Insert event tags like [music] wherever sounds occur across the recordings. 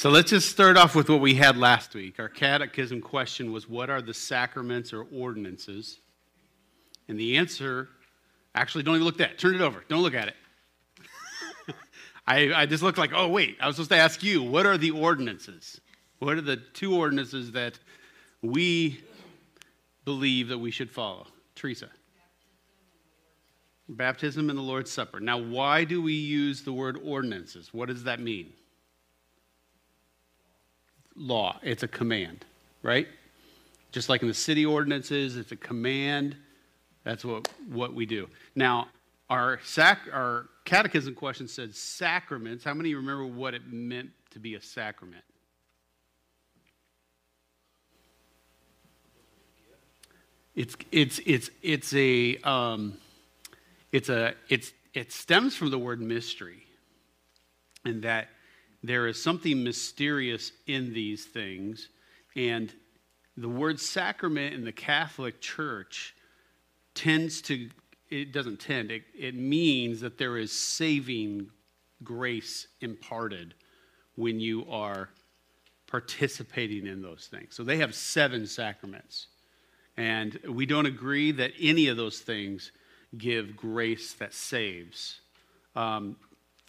So let's just start off with what we had last week. Our catechism question was What are the sacraments or ordinances? And the answer actually, don't even look at that. Turn it over. Don't look at it. [laughs] I, I just looked like, oh, wait, I was supposed to ask you, what are the ordinances? What are the two ordinances that we believe that we should follow? Teresa. Baptism and the Lord's Supper. Now, why do we use the word ordinances? What does that mean? Law. It's a command, right? Just like in the city ordinances, it's a command. That's what, what we do. Now, our, sac, our catechism question said sacraments. How many remember what it meant to be a sacrament? It's, it's, it's, it's a, um, it's a, it's, it stems from the word mystery, and that there is something mysterious in these things. And the word sacrament in the Catholic Church tends to, it doesn't tend, it, it means that there is saving grace imparted when you are participating in those things. So they have seven sacraments. And we don't agree that any of those things give grace that saves. Um,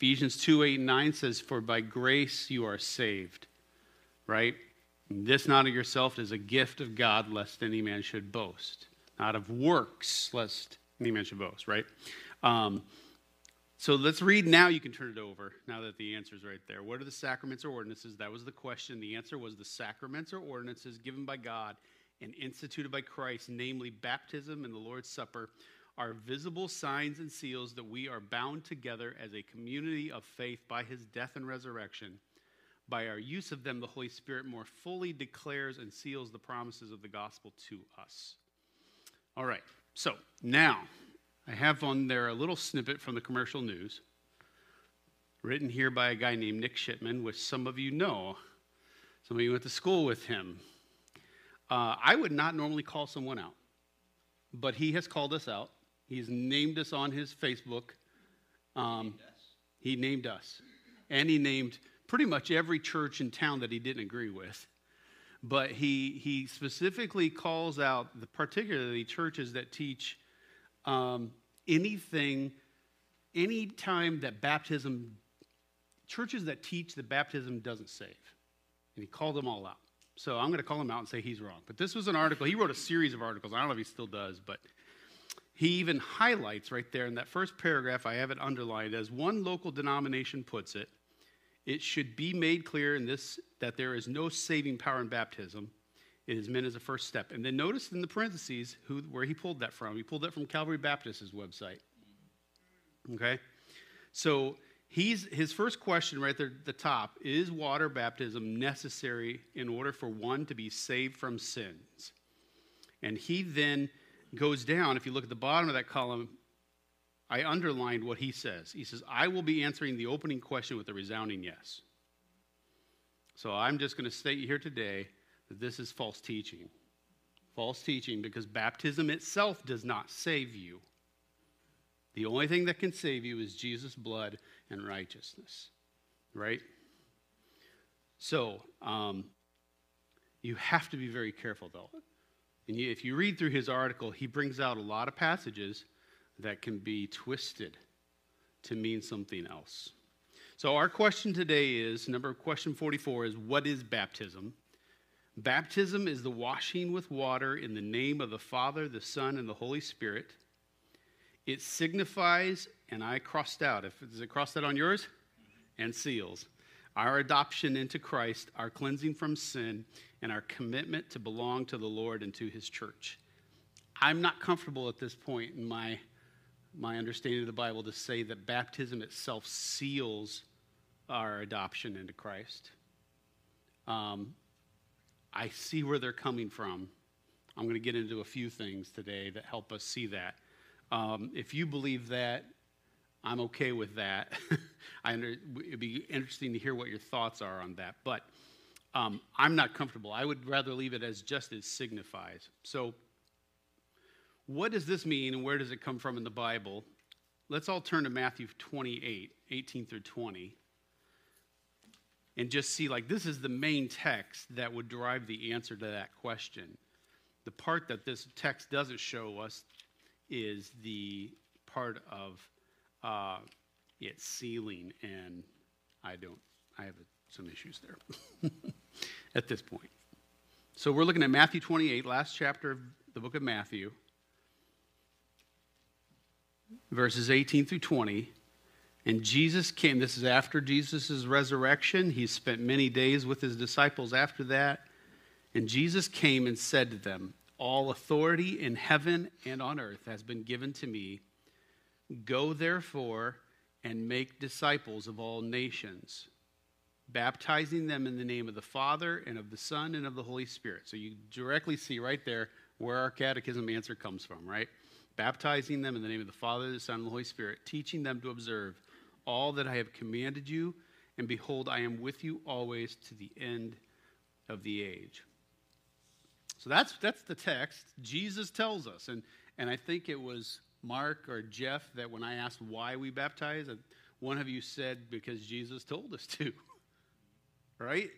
Ephesians 2 8 and 9 says, For by grace you are saved, right? And this not of yourself is a gift of God, lest any man should boast. Not of works, lest any man should boast, right? Um, so let's read now. You can turn it over now that the answer is right there. What are the sacraments or ordinances? That was the question. The answer was the sacraments or ordinances given by God and instituted by Christ, namely baptism and the Lord's Supper, are visible signs and seals that we are bound together as a community of faith by his death and resurrection. By our use of them, the Holy Spirit more fully declares and seals the promises of the gospel to us. All right, so now I have on there a little snippet from the commercial news, written here by a guy named Nick Shipman, which some of you know. Some of you went to school with him. Uh, I would not normally call someone out, but he has called us out. He's named us on his Facebook. Um, he named us. And he named pretty much every church in town that he didn't agree with. But he, he specifically calls out the particularly churches that teach um, anything, any time that baptism, churches that teach that baptism doesn't save. And he called them all out. So I'm going to call him out and say he's wrong. But this was an article. He wrote a series of articles. I don't know if he still does, but he even highlights right there in that first paragraph, I have it underlined, as one local denomination puts it, it should be made clear in this that there is no saving power in baptism. It is meant as a first step. And then notice in the parentheses who, where he pulled that from. He pulled that from Calvary Baptist's website. Okay? So He's, his first question right there at the top is water baptism necessary in order for one to be saved from sins? And he then goes down. If you look at the bottom of that column, I underlined what he says. He says, I will be answering the opening question with a resounding yes. So I'm just going to state here today that this is false teaching. False teaching because baptism itself does not save you. The only thing that can save you is Jesus' blood and righteousness, right? So, um, you have to be very careful, though. And if you read through his article, he brings out a lot of passages that can be twisted to mean something else. So, our question today is number question 44 is what is baptism? Baptism is the washing with water in the name of the Father, the Son, and the Holy Spirit. It signifies, and I crossed out, if is it crossed out on yours? And seals. Our adoption into Christ, our cleansing from sin, and our commitment to belong to the Lord and to his church. I'm not comfortable at this point in my, my understanding of the Bible to say that baptism itself seals our adoption into Christ. Um, I see where they're coming from. I'm going to get into a few things today that help us see that. Um, if you believe that, I'm okay with that. [laughs] I under, it'd be interesting to hear what your thoughts are on that. But um, I'm not comfortable. I would rather leave it as just as signifies. So, what does this mean and where does it come from in the Bible? Let's all turn to Matthew 28, 18 through 20. and just see like this is the main text that would derive the answer to that question. The part that this text doesn't show us is the part of uh, it sealing, and I don't, I have some issues there [laughs] at this point. So we're looking at Matthew 28, last chapter of the book of Matthew, verses 18 through 20. And Jesus came, this is after Jesus' resurrection. He spent many days with his disciples after that. And Jesus came and said to them, All authority in heaven and on earth has been given to me. Go therefore and make disciples of all nations, baptizing them in the name of the Father and of the Son and of the Holy Spirit. So you directly see right there where our catechism answer comes from, right? Baptizing them in the name of the Father, the Son, and the Holy Spirit, teaching them to observe all that I have commanded you, and behold, I am with you always to the end of the age. So that's, that's the text. Jesus tells us. And, and I think it was Mark or Jeff that when I asked why we baptize, uh, one of you said, because Jesus told us to. [laughs] right?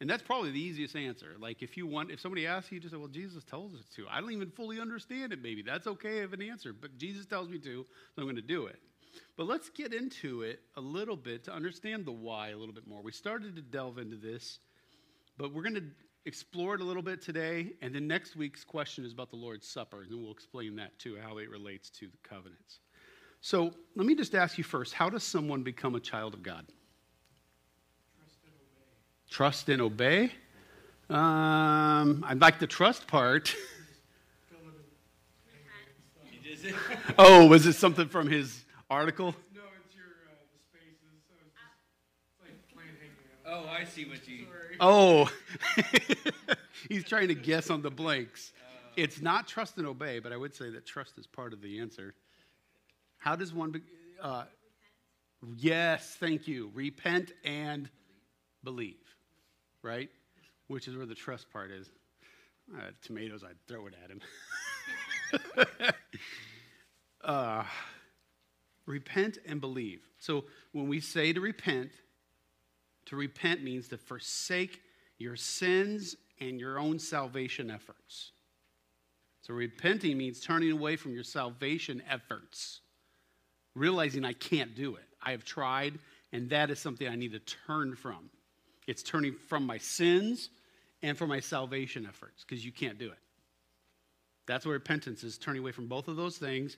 And that's probably the easiest answer. Like if you want, if somebody asks you, just say, well, Jesus tells us to. I don't even fully understand it, maybe. That's okay of an answer, but Jesus tells me to, so I'm going to do it. But let's get into it a little bit to understand the why a little bit more. We started to delve into this, but we're going to explore it a little bit today. And then next week's question is about the Lord's Supper, and then we'll explain that too, how it relates to the covenants. So let me just ask you first how does someone become a child of God? Trust and obey. Trust and obey? Um, I'd like the trust part. [laughs] oh, was it something from his article? No, it's your uh, the spaces. So it's, just, it's like plain hanging out. Oh, I see what you. Sorry. Oh, [laughs] he's trying to guess on the blanks. Uh, it's not trust and obey, but I would say that trust is part of the answer. How does one? Be, uh, yes, thank you. Repent and believe, right? Which is where the trust part is. Uh, tomatoes, I'd throw it at him. [laughs] uh, repent and believe. So when we say to repent, to repent means to forsake your sins and your own salvation efforts. So repenting means turning away from your salvation efforts, realizing I can't do it. I have tried, and that is something I need to turn from. It's turning from my sins and from my salvation efforts because you can't do it. That's what repentance is turning away from both of those things.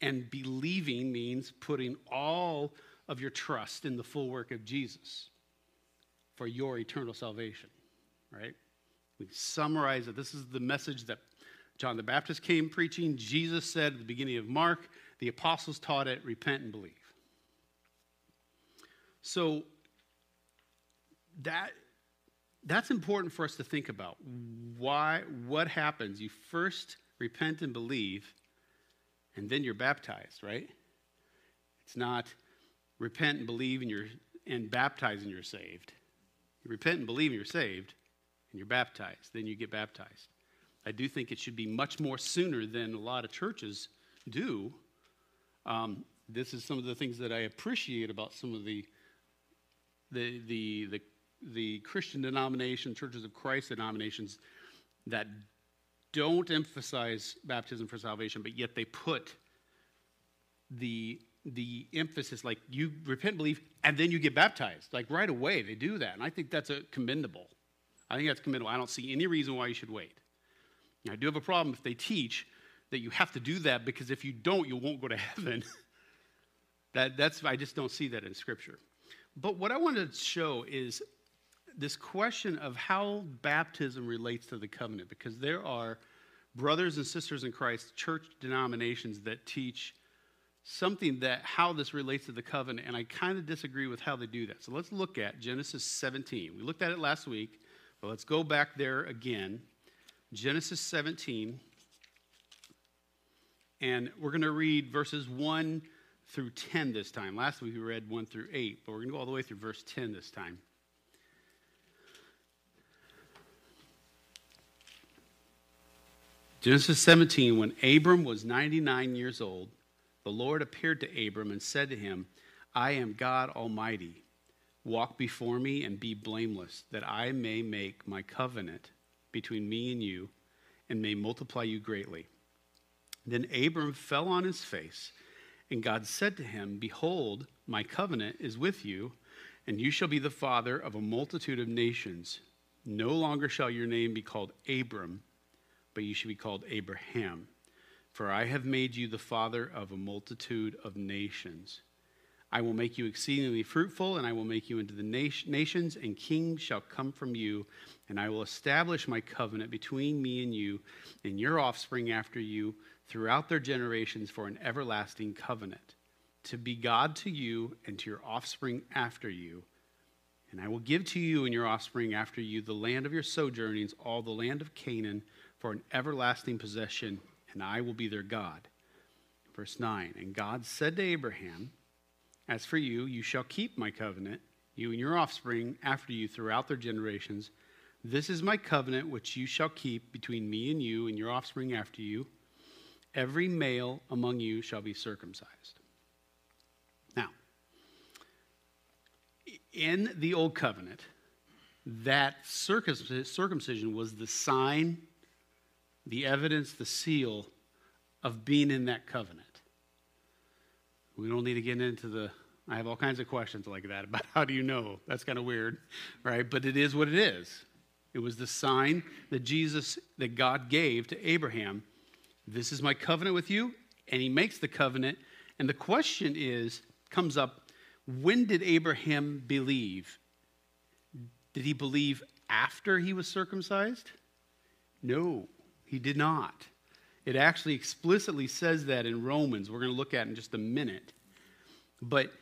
And believing means putting all of your trust in the full work of Jesus for your eternal salvation, right? We summarize it. This is the message that John the Baptist came preaching. Jesus said at the beginning of Mark, the apostles taught it repent and believe. So that that's important for us to think about. Why what happens? You first repent and believe, and then you're baptized, right? It's not repent and believe and you're and baptize and you're saved. You repent and believe and you're saved, and you're baptized. Then you get baptized. I do think it should be much more sooner than a lot of churches do. Um, this is some of the things that I appreciate about some of the the the the, the Christian denomination, churches of Christ denominations that don't emphasize baptism for salvation, but yet they put the the emphasis like you repent, believe, and then you get baptized. Like right away, they do that. And I think that's a commendable. I think that's commendable. I don't see any reason why you should wait. Now, I do have a problem if they teach that you have to do that because if you don't, you won't go to [laughs] heaven. that, that's, I just don't see that in Scripture. But what I want to show is this question of how baptism relates to the covenant, because there are brothers and sisters in Christ, church denominations that teach something that how this relates to the covenant, and I kind of disagree with how they do that. So let's look at Genesis 17. We looked at it last week, but let's go back there again. Genesis 17, and we're going to read verses 1 through 10 this time. Last week we read 1 through 8, but we're going to go all the way through verse 10 this time. Genesis 17, when Abram was 99 years old, the Lord appeared to Abram and said to him, I am God Almighty. Walk before me and be blameless, that I may make my covenant between me and you and may multiply you greatly. Then Abram fell on his face, and God said to him, Behold, my covenant is with you, and you shall be the father of a multitude of nations. No longer shall your name be called Abram, but you shall be called Abraham, for I have made you the father of a multitude of nations. I will make you exceedingly fruitful, and I will make you into the nations, and kings shall come from you. And I will establish my covenant between me and you and your offspring after you throughout their generations for an everlasting covenant, to be God to you and to your offspring after you. And I will give to you and your offspring after you the land of your sojournings, all the land of Canaan, for an everlasting possession, and I will be their God. Verse 9 And God said to Abraham, as for you, you shall keep my covenant, you and your offspring after you throughout their generations. This is my covenant which you shall keep between me and you and your offspring after you. Every male among you shall be circumcised. Now, in the old covenant, that circumcision was the sign, the evidence, the seal of being in that covenant. We don't need to get into the, I have all kinds of questions like that about [laughs] how do you know? That's kind of weird, right? But it is what it is. It was the sign that Jesus, that God gave to Abraham. This is my covenant with you. And he makes the covenant. And the question is, comes up, when did Abraham believe? Did he believe after he was circumcised? No, he did not. It actually explicitly says that in Romans. We're going to look at in just a minute. But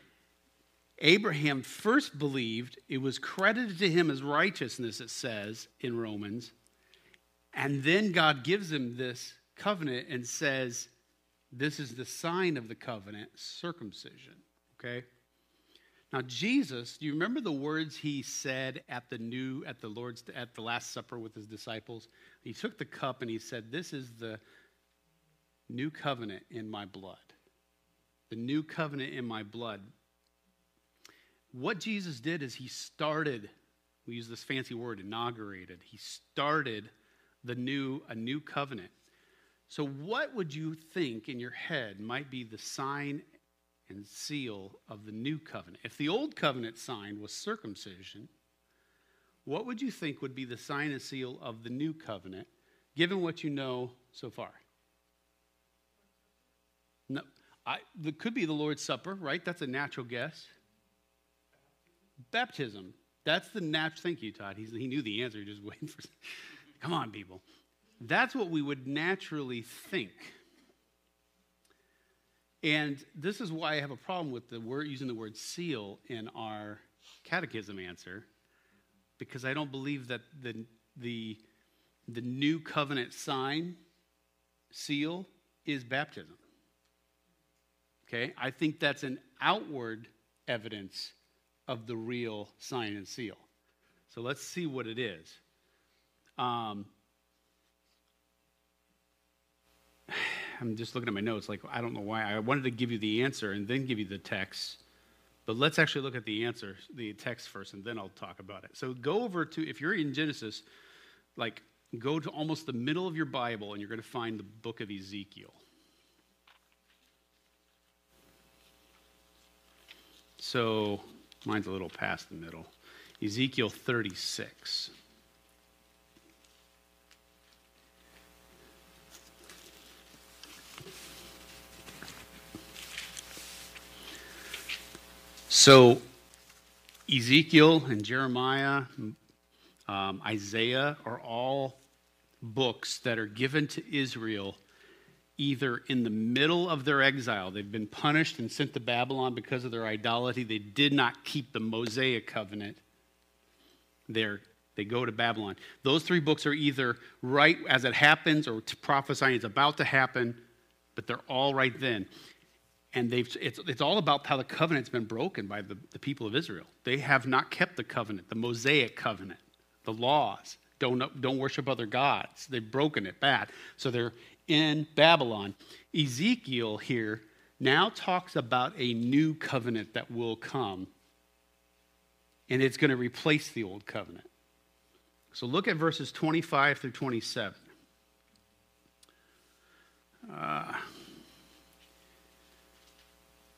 Abraham first believed, it was credited to him as righteousness, it says in Romans. And then God gives him this covenant and says, This is the sign of the covenant, circumcision. Okay? Now, Jesus, do you remember the words he said at the new, at the Lord's, at the Last Supper with his disciples? He took the cup and he said, This is the new covenant in my blood. The new covenant in my blood. What Jesus did is he started, we use this fancy word, inaugurated. He started the new, a new covenant. So, what would you think in your head might be the sign and seal of the new covenant? If the old covenant sign was circumcision, what would you think would be the sign and seal of the new covenant, given what you know so far? No, I, it could be the Lord's Supper, right? That's a natural guess. Baptism. That's the natural. Thank you, Todd. He's, he knew the answer. He just [laughs] waiting for. Come on, people. That's what we would naturally think. And this is why I have a problem with the word using the word seal in our catechism answer, because I don't believe that the the the new covenant sign seal is baptism. Okay? I think that's an outward evidence of the real sign and seal. So let's see what it is. Um, I'm just looking at my notes, like, I don't know why. I wanted to give you the answer and then give you the text. But let's actually look at the answer, the text first, and then I'll talk about it. So go over to, if you're in Genesis, like, go to almost the middle of your Bible and you're going to find the book of Ezekiel. So mine's a little past the middle. Ezekiel 36. So, Ezekiel and Jeremiah, um, Isaiah are all books that are given to Israel either in the middle of their exile, they've been punished and sent to Babylon because of their idolatry. They did not keep the Mosaic covenant. They're, they go to Babylon. Those three books are either right as it happens or prophesying it's about to happen, but they're all right then. And they've, it's, it's all about how the covenant's been broken by the, the people of Israel. They have not kept the covenant, the Mosaic covenant, the laws. Don't, don't worship other gods. They've broken it bad. So they're in Babylon. Ezekiel here now talks about a new covenant that will come and it's going to replace the old covenant. So look at verses 25 through 27. Uh,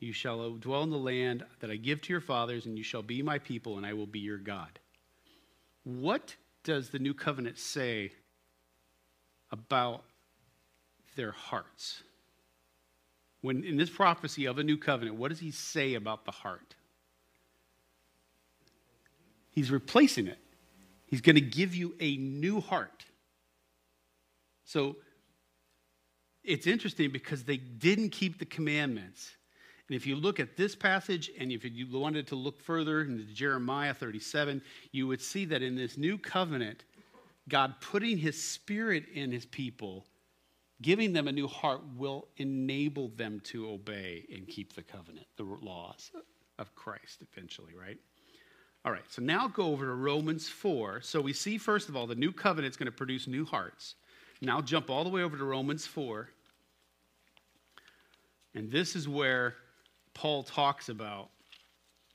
You shall uh, dwell in the land that I give to your fathers, and you shall be my people, and I will be your God. What does the new covenant say about their hearts? When in this prophecy of a new covenant, what does he say about the heart? He's replacing it. He's going to give you a new heart. So it's interesting because they didn't keep the commandments. And if you look at this passage, and if you wanted to look further into Jeremiah 37, you would see that in this new covenant, God putting his spirit in his people, giving them a new heart, will enable them to obey and keep the covenant, the laws of Christ eventually, right? All right, so now go over to Romans 4. So we see, first of all, the new covenant is going to produce new hearts. Now jump all the way over to Romans 4. And this is where Paul talks about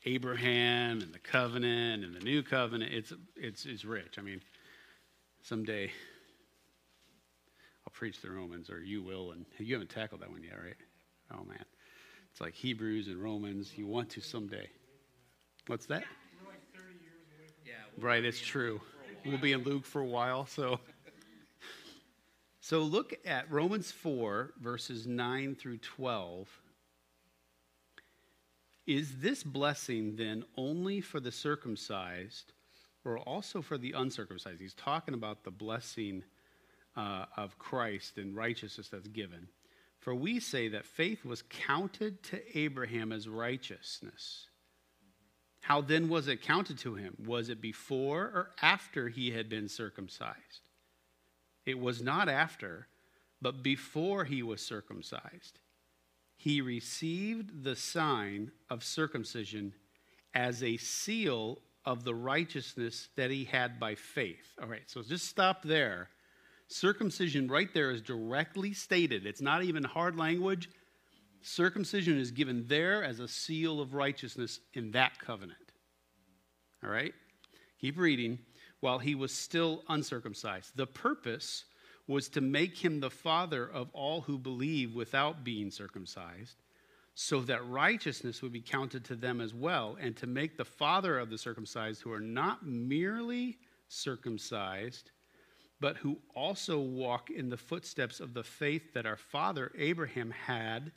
Abraham and the covenant and the new covenant, it's, it's, it's rich. I mean, someday I'll preach the Romans, or you will, and you haven't tackled that one yet, right? Oh, man. It's like Hebrews and Romans. You want to someday. What's that? We're like 30 years away from Yeah, we'll Right, it's true. We'll be in Luke for a while, so. So look at Romans 4, verses 9 through 12. Is this blessing then only for the circumcised or also for the uncircumcised? He's talking about the blessing uh, of Christ and righteousness that's given. For we say that faith was counted to Abraham as righteousness. How then was it counted to him? Was it before or after he had been circumcised? It was not after, but before he was circumcised he received the sign of circumcision as a seal of the righteousness that he had by faith. All right, so just stop there. Circumcision right there is directly stated, it's not even hard language. Circumcision is given there as a seal of righteousness in that covenant. All right? Keep reading. While he was still uncircumcised. The purpose was to make him the father of all who believe without being circumcised, so that righteousness would be counted to them as well, and to make the father of the circumcised who are not merely circumcised, but who also walk in the footsteps of the faith that our father Abraham had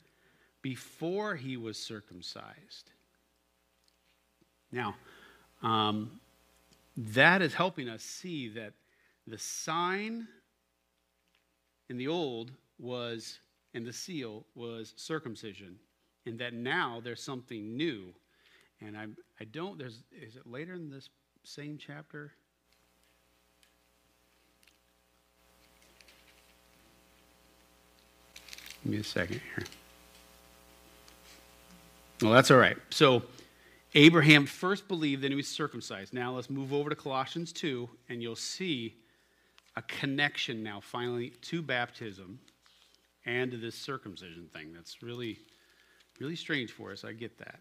before he was circumcised. Now, um, that is helping us see that the sign in the old was, and the seal was circumcision, and that now there's something new. And I, I don't, there's, is it later in this same chapter? Give me a second here. Well, that's all right. So, Abraham first believed, then he was circumcised. Now, let's move over to Colossians 2, and you'll see a connection now, finally, to baptism and to this circumcision thing. That's really, really strange for us. I get that.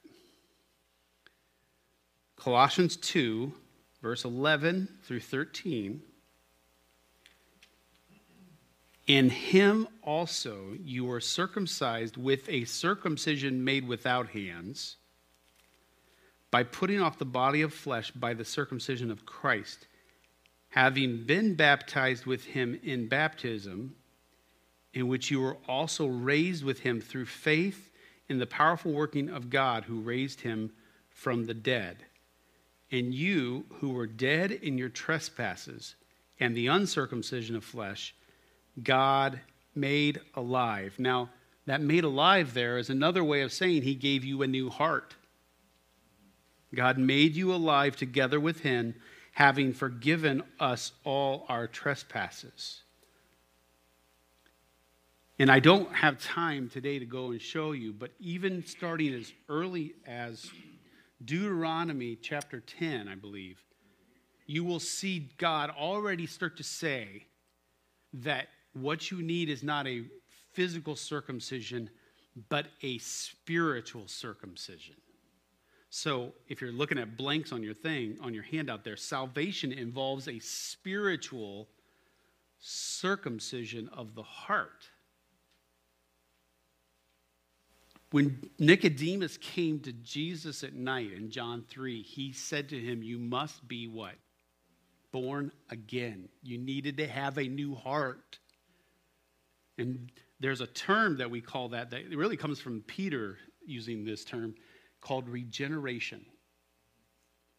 Colossians 2, verse 11 through 13. In him also you were circumcised with a circumcision made without hands, by putting off the body of flesh by the circumcision of Christ having been baptized with him in baptism, in which you were also raised with him through faith in the powerful working of God who raised him from the dead. And you, who were dead in your trespasses and the uncircumcision of flesh, God made alive. Now, that made alive there is another way of saying he gave you a new heart. God made you alive together with him having forgiven us all our trespasses. And I don't have time today to go and show you, but even starting as early as Deuteronomy chapter 10, I believe, you will see God already start to say that what you need is not a physical circumcision, but a spiritual circumcision. So if you're looking at blanks on your thing, on your handout there, salvation involves a spiritual circumcision of the heart. When Nicodemus came to Jesus at night in John 3, he said to him, You must be what? Born again. You needed to have a new heart. And there's a term that we call that, that really comes from Peter using this term called regeneration.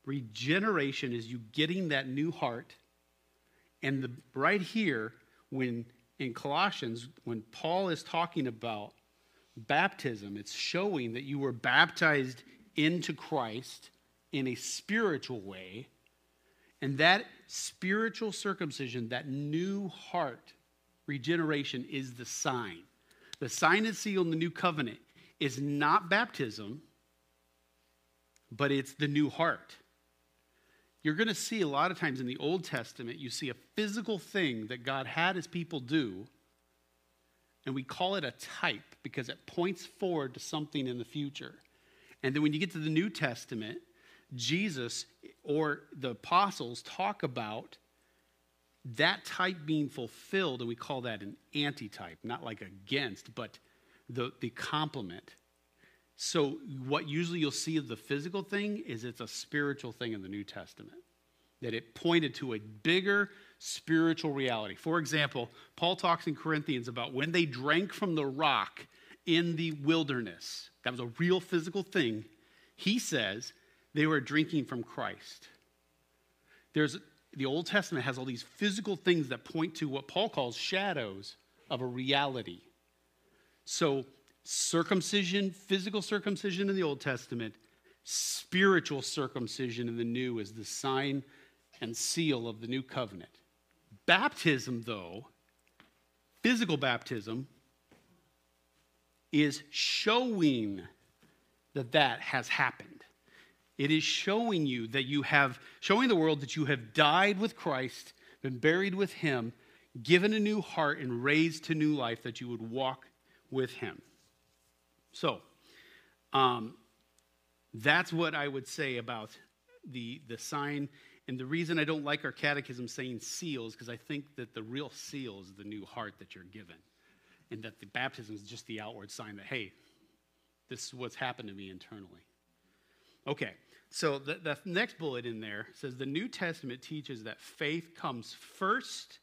Regeneration is you getting that new heart. And the, right here, when in Colossians, when Paul is talking about baptism, it's showing that you were baptized into Christ in a spiritual way. And that spiritual circumcision, that new heart regeneration, is the sign. The sign and seal in the new covenant is not baptism, but it's the new heart. You're going to see a lot of times in the Old Testament, you see a physical thing that God had his people do and we call it a type because it points forward to something in the future. And then when you get to the New Testament, Jesus or the apostles talk about that type being fulfilled, and we call that an antitype, not like against, but the, the complement. So, what usually you'll see of the physical thing is it's a spiritual thing in the New Testament, that it pointed to a bigger spiritual reality. For example, Paul talks in Corinthians about when they drank from the rock in the wilderness. That was a real physical thing. He says they were drinking from Christ. There's the Old Testament has all these physical things that point to what Paul calls shadows of a reality. So, circumcision, physical circumcision in the Old Testament, spiritual circumcision in the New is the sign and seal of the new covenant. Baptism, though, physical baptism, is showing that that has happened. It is showing you that you have, showing the world that you have died with Christ, been buried with Him, given a new heart, and raised to new life that you would walk with Him. So, um, that's what I would say about the, the sign and the reason I don't like our catechism saying seals, because I think that the real seal is the new heart that you're given. And that the baptism is just the outward sign that, hey, this is what's happened to me internally. Okay, so the, the next bullet in there says the New Testament teaches that faith comes first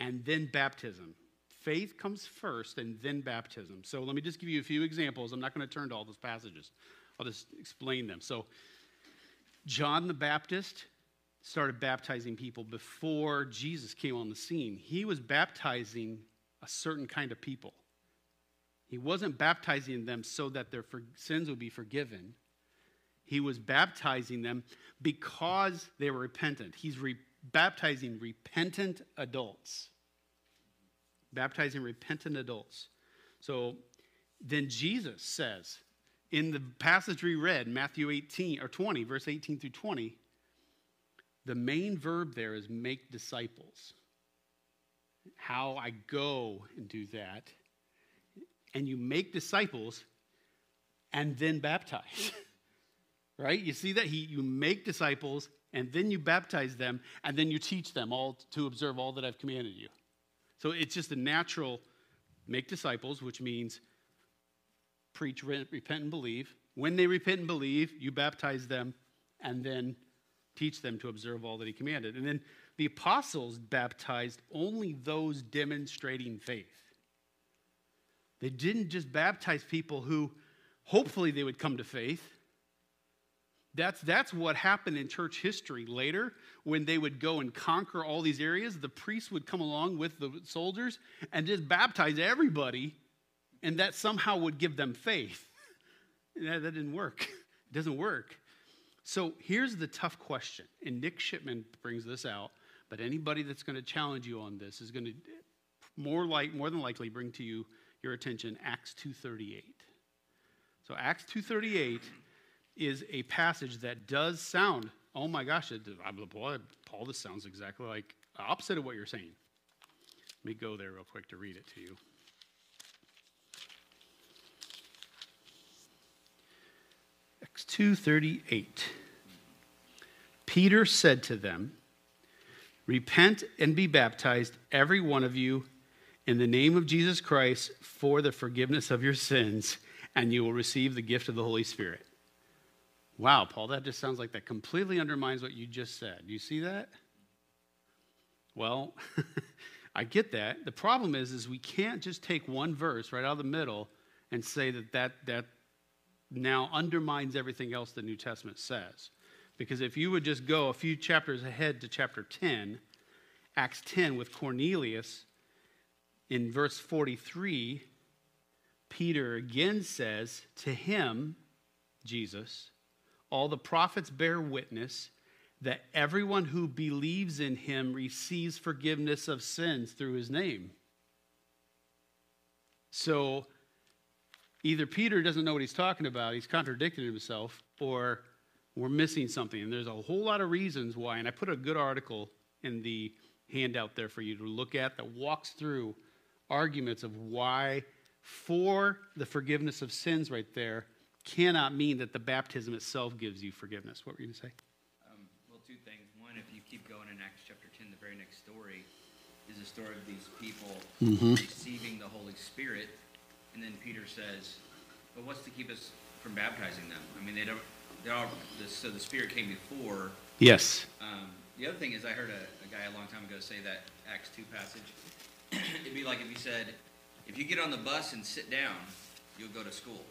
and then baptism. Faith comes first and then baptism. So let me just give you a few examples. I'm not going to turn to all those passages, I'll just explain them. So John the Baptist started baptizing people before Jesus came on the scene. He was baptizing a certain kind of people. He wasn't baptizing them so that their sins would be forgiven. He was baptizing them because they were repentant. He's re- baptizing repentant adults. Baptizing repentant adults. So then Jesus says, in the passage we read, Matthew 18 or 20, verse 18 through 20, the main verb there is make disciples. How I go and do that. And you make disciples and then baptize. [laughs] right? You see that? He, you make disciples and then you baptize them and then you teach them all to observe all that I've commanded you. So it's just a natural make disciples, which means preach, repent, and believe. When they repent and believe, you baptize them and then teach them to observe all that he commanded. And then the apostles baptized only those demonstrating faith. They didn't just baptize people who hopefully they would come to faith. That's, that's what happened in church history later when they would go and conquer all these areas. The priests would come along with the soldiers and just baptize everybody and that somehow would give them faith. [laughs] that, that didn't work. [laughs] It doesn't work. So here's the tough question, and Nick Shipman brings this out, but anybody that's going to challenge you on this is going to more like more than likely bring to you your attention Acts 2:38. So Acts 2:38 is a passage that does sound, oh my gosh, it, Paul, this sounds exactly like the opposite of what you're saying. Let me go there real quick to read it to you. Acts 2:38. Peter said to them, "Repent and be baptized every one of you in the name of Jesus Christ for the forgiveness of your sins, and you will receive the gift of the Holy Spirit." Wow, Paul, that just sounds like that completely undermines what you just said. You see that? Well, [laughs] I get that. The problem is, is we can't just take one verse right out of the middle and say that that, that now undermines everything else the New Testament says. Because if you would just go a few chapters ahead to chapter 10, Acts 10 with Cornelius, in verse 43, Peter again says, To him, Jesus, all the prophets bear witness that everyone who believes in him receives forgiveness of sins through his name. So either Peter doesn't know what he's talking about, he's contradicting himself, or we're missing something. And there's a whole lot of reasons why. And I put a good article in the handout there for you to look at that walks through arguments of why, for the forgiveness of sins right there, cannot mean that the baptism itself gives you forgiveness. What were you going to say? Um, well, two things. One, if you keep going in Acts chapter 10, the very next story is the story of these people mm-hmm. receiving the Holy Spirit. And then Peter says, But what's to keep us from baptizing them? I mean, they don't, they're all, so the Spirit came before. Yes. Um, the other thing is, I heard a, a guy a long time ago say that Acts 2 passage. [clears throat] It'd be like if you said, If you get on the bus and sit down, you'll go to school.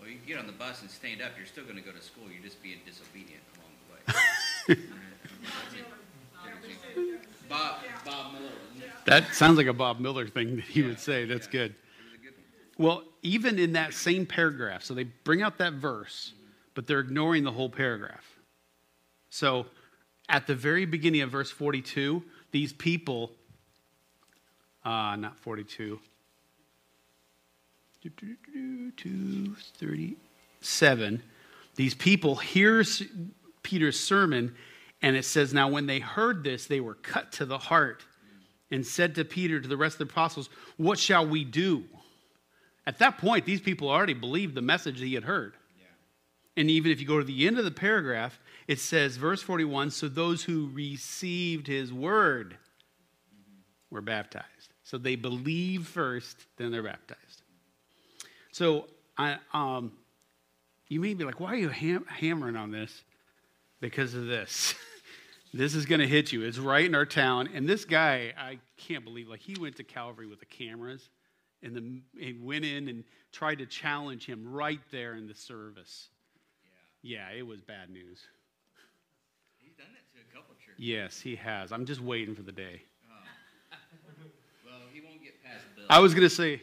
Well, you get on the bus and stand up, you're still going to go to school. You're just being disobedient along the way. [laughs] Bob, Bob Miller. That sounds like a Bob Miller thing that he yeah, would say. That's yeah. good. Well, even in that same paragraph, so they bring out that verse, but they're ignoring the whole paragraph. So at the very beginning of verse 42, these people, uh, not 42, 237. These people hear Peter's sermon, and it says, Now when they heard this, they were cut to the heart and said to Peter, to the rest of the apostles, What shall we do? At that point, these people already believed the message he had heard. Yeah. And even if you go to the end of the paragraph, it says, verse 41 So those who received his word mm-hmm. were baptized. So they believe first, then they're baptized. So I, um, you may be like, why are you ham- hammering on this? Because of this. [laughs] this is going to hit you. It's right in our town. And this guy, I can't believe, like, he went to Calvary with the cameras and the, he went in and tried to challenge him right there in the service. Yeah. Yeah, it was bad news. He's done that to a couple churches. Yes, he has. I'm just waiting for the day. Oh. [laughs] well, he won't get past Bill. I was going to say,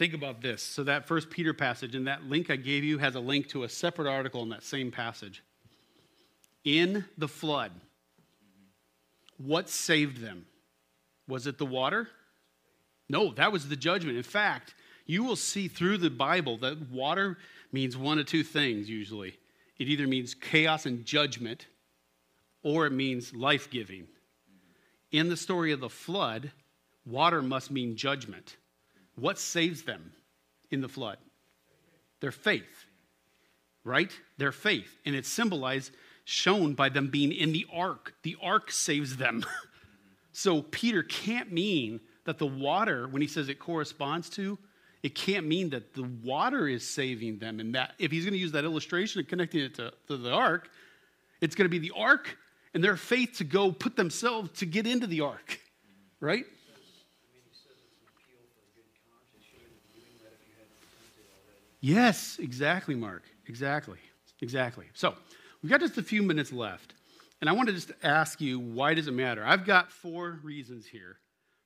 think about this. So, that first Peter passage and that link I gave you has a link to a separate article in that same passage. In the flood, what saved them? Was it the water? No, that was the judgment. In fact, you will see through the Bible that water means one of two things usually. It either means chaos and judgment, or it means life giving. In the story of the flood, water must mean judgment. What saves them in the flood? Their faith, right? Their faith. And it's symbolized, shown by them being in the ark. The ark saves them. [laughs] so Peter can't mean that the water, when he says it corresponds to, it can't mean that the water is saving them. And that if he's going to use that illustration and connecting it to, to the ark, it's going to be the ark and their faith to go put themselves to get into the ark, right? Yes, exactly, Mark. Exactly. Exactly. So we've got just a few minutes left. And I want to just ask you, why does it matter? I've got four reasons here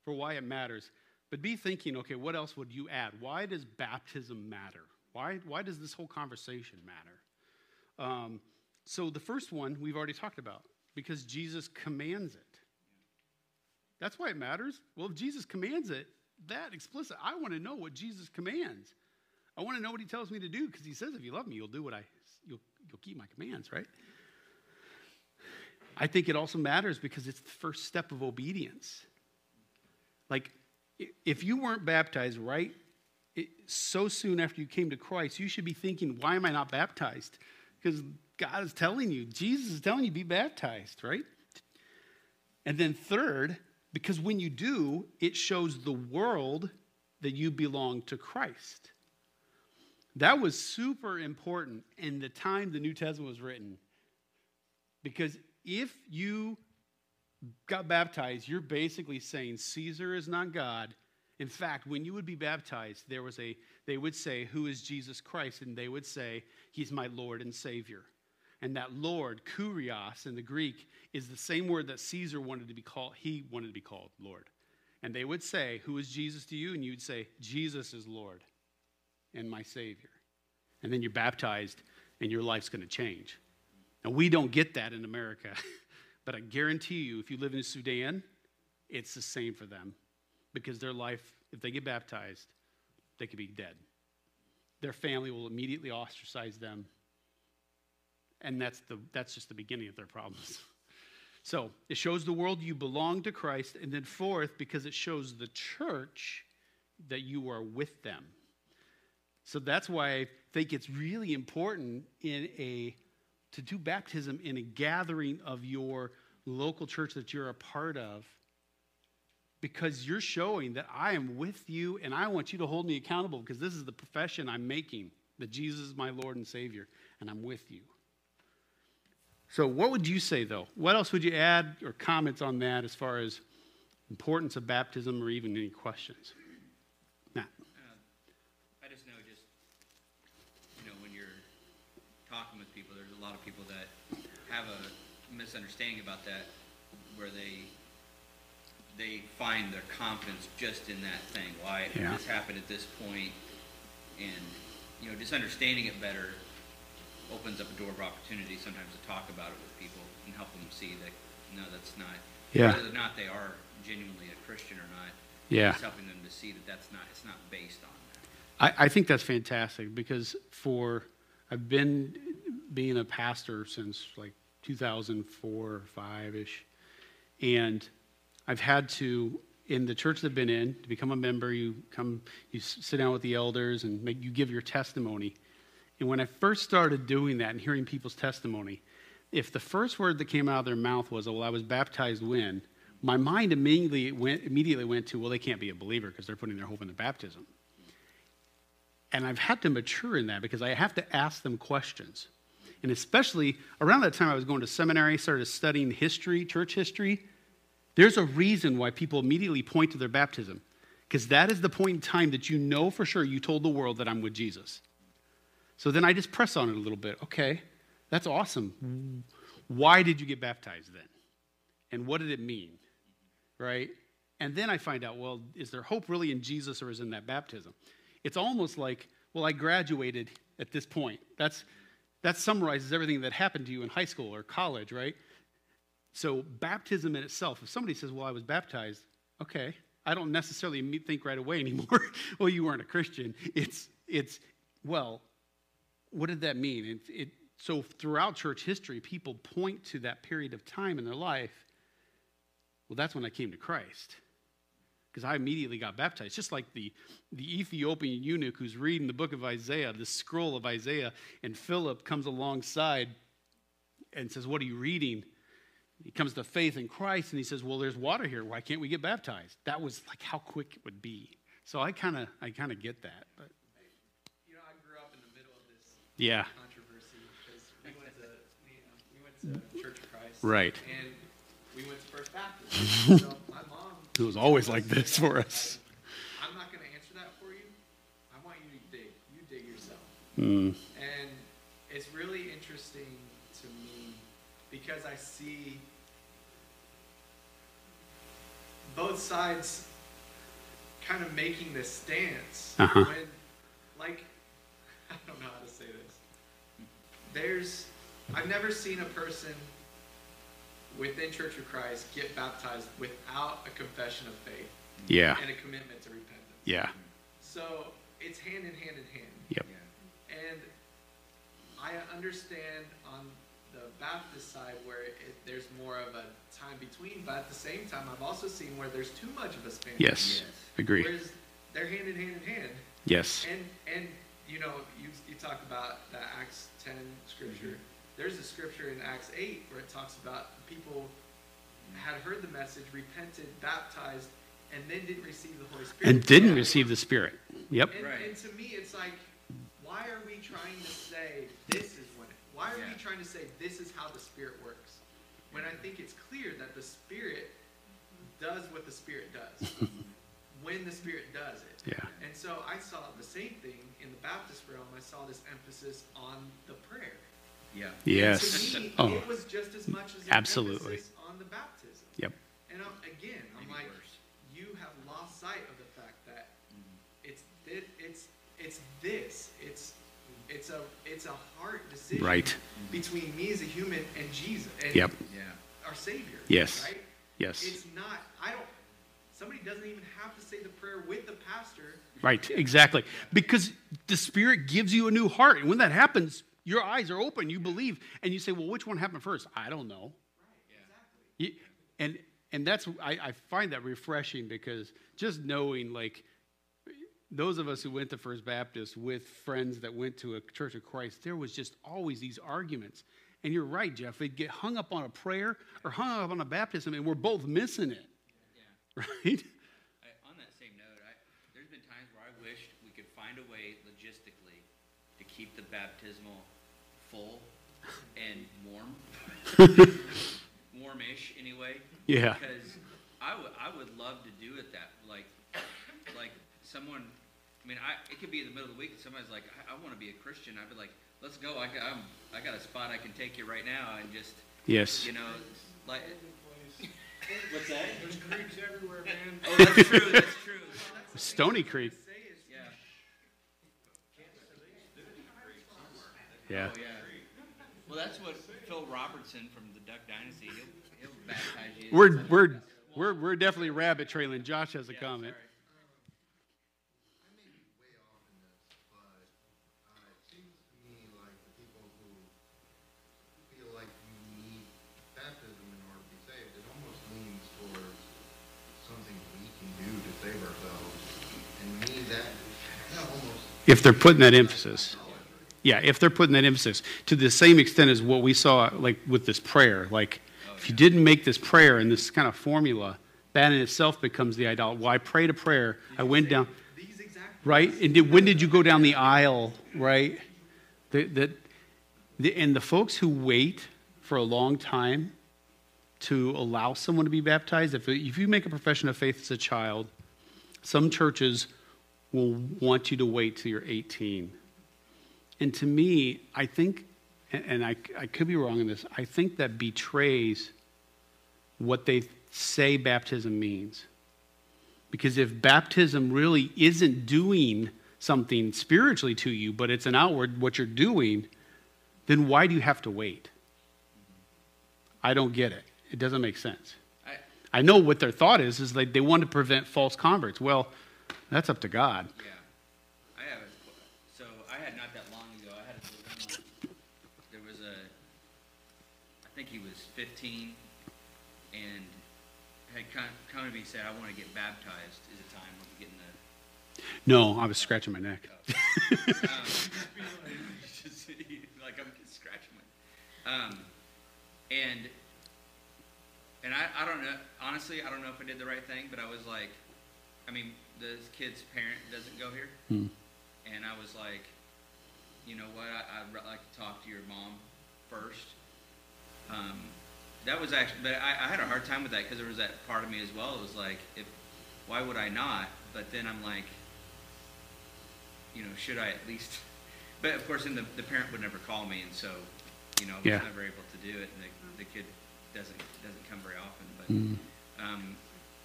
for why it matters. But be thinking, okay, what else would you add? Why does baptism matter? Why, why does this whole conversation matter? Um, so the first one we've already talked about because Jesus commands it. That's why it matters. Well, if Jesus commands it, that explicit, I want to know what Jesus commands. I want to know what he tells me to do because he says, if you love me, you'll do what I, you'll, you'll keep my commands, right? I think it also matters because it's the first step of obedience. Like, if you weren't baptized right it, so soon after you came to Christ, you should be thinking, why am I not baptized? Because God is telling you, Jesus is telling you, be baptized, right? And then, third, because when you do, it shows the world that you belong to Christ. That was super important in the time the New Testament was written. Because if you got baptized, you're basically saying Caesar is not God. In fact, when you would be baptized, there was a they would say, Who is Jesus Christ? And they would say, He's my Lord and Savior. And that Lord, kurios in the Greek, is the same word that Caesar wanted to be called, he wanted to be called Lord. And they would say, Who is Jesus to you? And you'd say, Jesus is Lord and my Savior. And then you're baptized and your life's going to change. Now, we don't get that in America, [laughs] but I guarantee you, if you live in Sudan, it's the same for them because their life, if they get baptized, they could be dead. Their family will immediately ostracize them. And that's, the, that's just the beginning of their problems. [laughs] So it shows the world you belong to Christ. And then, fourth, because it shows the church that you are with them. So that's why I think it's really important in a to do baptism in a gathering of your local church that you're a part of because you're showing that I am with you and I want you to hold me accountable because this is the profession I'm making that Jesus is my Lord and Savior and I'm with you. So, what would you say though? What else would you add or comments on that as far as importance of baptism or even any questions? Matt. Uh, I just know, just you know, when you're talking with people, there's a lot of people that have a misunderstanding about that, where they they find their confidence just in that thing. Why Yeah. this happened at this point, and you know, just understanding it better opens up a door of opportunity sometimes to talk about it with people and help them see that no, that's not. Yeah. Whether or not they are genuinely a Christian or not. Yeah. Just helping them to see that that's not. It's not based on that. I, I think that's fantastic because for I've been being a pastor since like 2004 5 ish, and I've had to in the church that I've been in to become a member. You come, you sit down with the elders, and make, you give your testimony. And when I first started doing that and hearing people's testimony, if the first word that came out of their mouth was, "Well, I was baptized when," my mind immediately went immediately went to, "Well, they can't be a believer because they're putting their hope in the baptism." And I've had to mature in that because I have to ask them questions. And especially around that time, I was going to seminary, started studying history, church history. There's a reason why people immediately point to their baptism, because that is the point in time that you know for sure you told the world that I'm with Jesus. So then I just press on it a little bit. Okay, that's awesome. Why did you get baptized then? And what did it mean? Right? And then I find out, well, is there hope really in Jesus or is in that baptism? It's almost like, well, I graduated at this point. That's that summarizes everything that happened to you in high school or college, right? So baptism in itself, if somebody says, "Well, I was baptized," okay, I don't necessarily think right away anymore. [laughs] well, you weren't a Christian. It's it's well, what did that mean? It, it, so throughout church history, people point to that period of time in their life. Well, that's when I came to Christ because I immediately got baptized. Just like the, the Ethiopian eunuch who's reading the book of Isaiah, the scroll of Isaiah, and Philip comes alongside and says, What are you reading? He comes to faith in Christ and he says, Well, there's water here. Why can't we get baptized? That was like how quick it would be. So I kind of I kind of get that. But You know, I grew up in the middle of this yeah. controversy because we went to we, we went to to Church of Christ. Right. And we went to First Baptist. [laughs] so my mom. It was always like this for us. I'm not going to answer that for you. I want you to dig. You dig yourself. Mm, And it's really interesting to me because I see both sides kind of making this stance Uh-huh. when like [laughs] I don't know how to say this. There's I've never seen a person within Church of Christ get baptized without a confession of faith yeah. and a commitment to repentance. Yeah. So it's hand in hand in hand. Yep. Yeah. And I understand on the Baptist side where it, there's more of a time between, but at the same time, I've also seen where there's too much of a span. Yes. Yes. Agree. Whereas they're hand in hand in hand. Yes. And and you know, you you talk about the Acts ten scripture. There's a scripture in Acts eight where it talks about people had heard the message, repented, baptized, and then didn't receive the Holy Spirit. And didn't Yeah. receive the Spirit. Yep. And, Right. and to me, it's like, why are we trying to say this is what? Why are we trying to say this is how the Spirit works? When I think it's clear that the Spirit does what the Spirit does. [laughs] when the Spirit does it. Yeah. And so I saw the same thing in the Baptist realm. I saw this emphasis on the prayer. Yeah. Yes. Me, [laughs] Oh, it was just as much as Absolutely. on the baptism. Yep. And I'm, again, I'm like, you have lost sight of the fact that it's it's it's this. It's it's a it's a hard decision Right. between me as a human and Jesus and Yep. Yeah. our Savior. Yes. Right? Yes. It's not. I don't. Somebody doesn't even have to say the prayer with the pastor. Right. Exactly. Because the Spirit gives you a new heart. And when that happens, your eyes are open. You believe. And you say, well, which one happened first? I don't know. You- and and that's I, I find that refreshing because just knowing like those of us who went to First Baptist with friends that went to a Church of Christ, there was just always these arguments. And you're right, Jeff. They'd get hung up on a prayer or hung up on a baptism, and we're both missing it. Yeah. [laughs] Right? I, on that same note, I, there's been times where I wished we could find a way logistically to keep the baptismal full and warm, [laughs] warmish anyway. Yeah. Because I would I would love to do it that like like someone. I mean, I it could be in the middle of the week and somebody's like, I, I want to be a Christian. I'd be like, let's go. I got I'm, I got a spot I can take you right now and just Yes. you know like. [laughs] What's that? There's creeks everywhere, man. Oh, that's true. That's true. Stony Creek. Is Yeah. Yeah. Oh yeah. Well, that's what Phil Robertson from the Duck Dynasty. He'll, he'll baptize you. We're we're we're we're definitely rabbit trailing. Josh has a Yeah, comment. sorry. I may be way off in this, but uh, it seems to me like the people who feel like you need baptism in order to be saved, it almost leans towards something we can do to save ourselves. And to me, that, that almost If they're putting that emphasis. Yeah, if they're putting that emphasis to the same extent as what we saw, like with this prayer, like if you didn't make this prayer and this kind of formula, that in itself becomes the idol. Well, I prayed a prayer. I went down, right? And did, when did you go down the aisle, right? The, and the folks who wait for a long time to allow someone to be baptized, if, if you make a profession of faith as a child, some churches will want you to wait till you're 18. And to me, I think, and- I, I could be wrong in this, I think that betrays what they say baptism means. Because if baptism really isn't doing something spiritually to you, but it's an outward, what you're doing, then why do you have to wait? I don't get it. It doesn't make sense. I, I know what their thought is, is like they want to prevent false converts. Well, that's up to God. yeah. I have a, so I had not that long ago, I had a dilemma. There was a, I think he was 15 and come to me and said, I want to get baptized. Is it time? Be getting the, No, I was scratching my neck. um, [laughs] just, like I'm just scratching my. Um, and and I, I don't know. Honestly, I don't know if I did the right thing, but I was like, I mean, this kid's parent doesn't go here, Hmm. and I was like, you know what? I, I'd like to talk to your mom first, um, that was actually, but I, I had a hard time with that because there was that part of me as well. It was like, if why would I not? But then I'm like, you know, should I at least? [laughs] But of course, then the, the parent would never call me, and so, you know, I was Yeah. never able to do it, and the, the kid doesn't doesn't come very often. But Mm. um,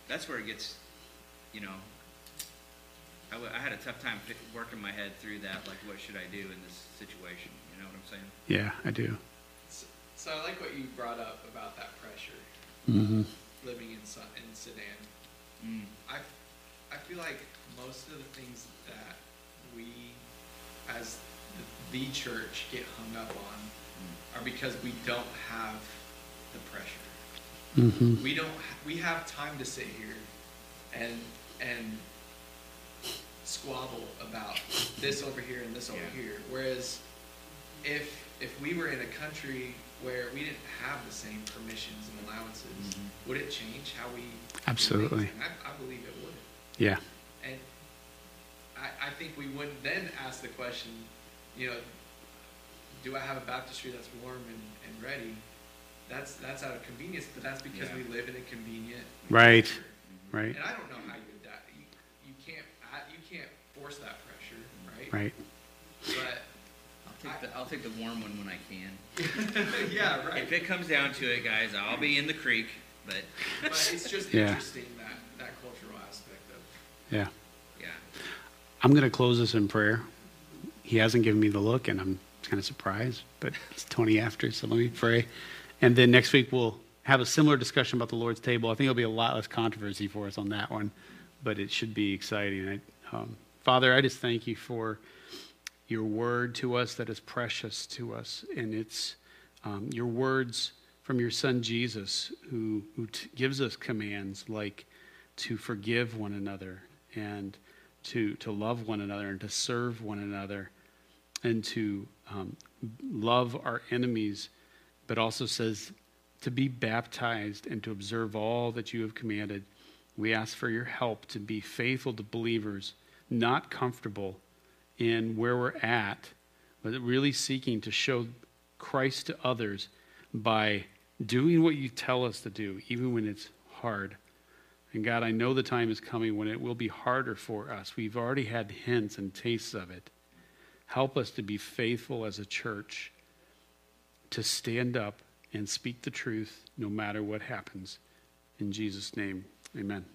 that's where it gets, you know, I, w- I had a tough time working my head through that. Like, what should I do in this situation? You know what I'm saying? Yeah, I do. So, so I like what you brought up about that pressure hmm living in Su- in Sudan. Mm. I, I feel like most of the things that we, as the, the church, get hung up on are because we don't have the pressure. hmm We don't. We have time to sit here, and and squabble about this over here and this over Yeah. here. Whereas, if if we were in a country where we didn't have the same permissions and allowances, Mhm. would it change how we? Absolutely. I, I believe it would. Yeah. And I, I think we wouldn't then ask the question, you know, do I have a baptistry that's warm and, and ready? That's, that's out of convenience, but that's because Yeah. we live in a convenient. Right. culture. Right. And I don't know how you would that, you, you can't, I, you can't force that pressure, right? Right. But, take the I'll take the warm one when I can. [laughs] yeah, right. If it comes down to it, guys, I'll be in the creek. But But it's just [laughs] Yeah. interesting that, that cultural aspect of, Yeah. yeah, I'm going to close this in prayer. He hasn't given me the look, and I'm kind of surprised, but it's 20 after, so let me pray. And then next week, we'll have a similar discussion about the Lord's table. I think there'll be a lot less controversy for us on that one, but it should be exciting. I, um, Father, I just thank you for your word to us that is precious to us, and it's um, your words from your son Jesus, who, who t- gives us commands like to forgive one another and to, to love one another and to serve one another and to um, love our enemies, but also says to be baptized and to observe all that you have commanded. We ask for your help to be faithful to believers, not comfortable in where we're at, but really seeking to show Christ to others by doing what you tell us to do, even when it's hard. And God, I know the time is coming when it will be harder for us. We've already had hints and tastes of it. Help us to be faithful as a church, to stand up and speak the truth no matter what happens. In Jesus' name, amen.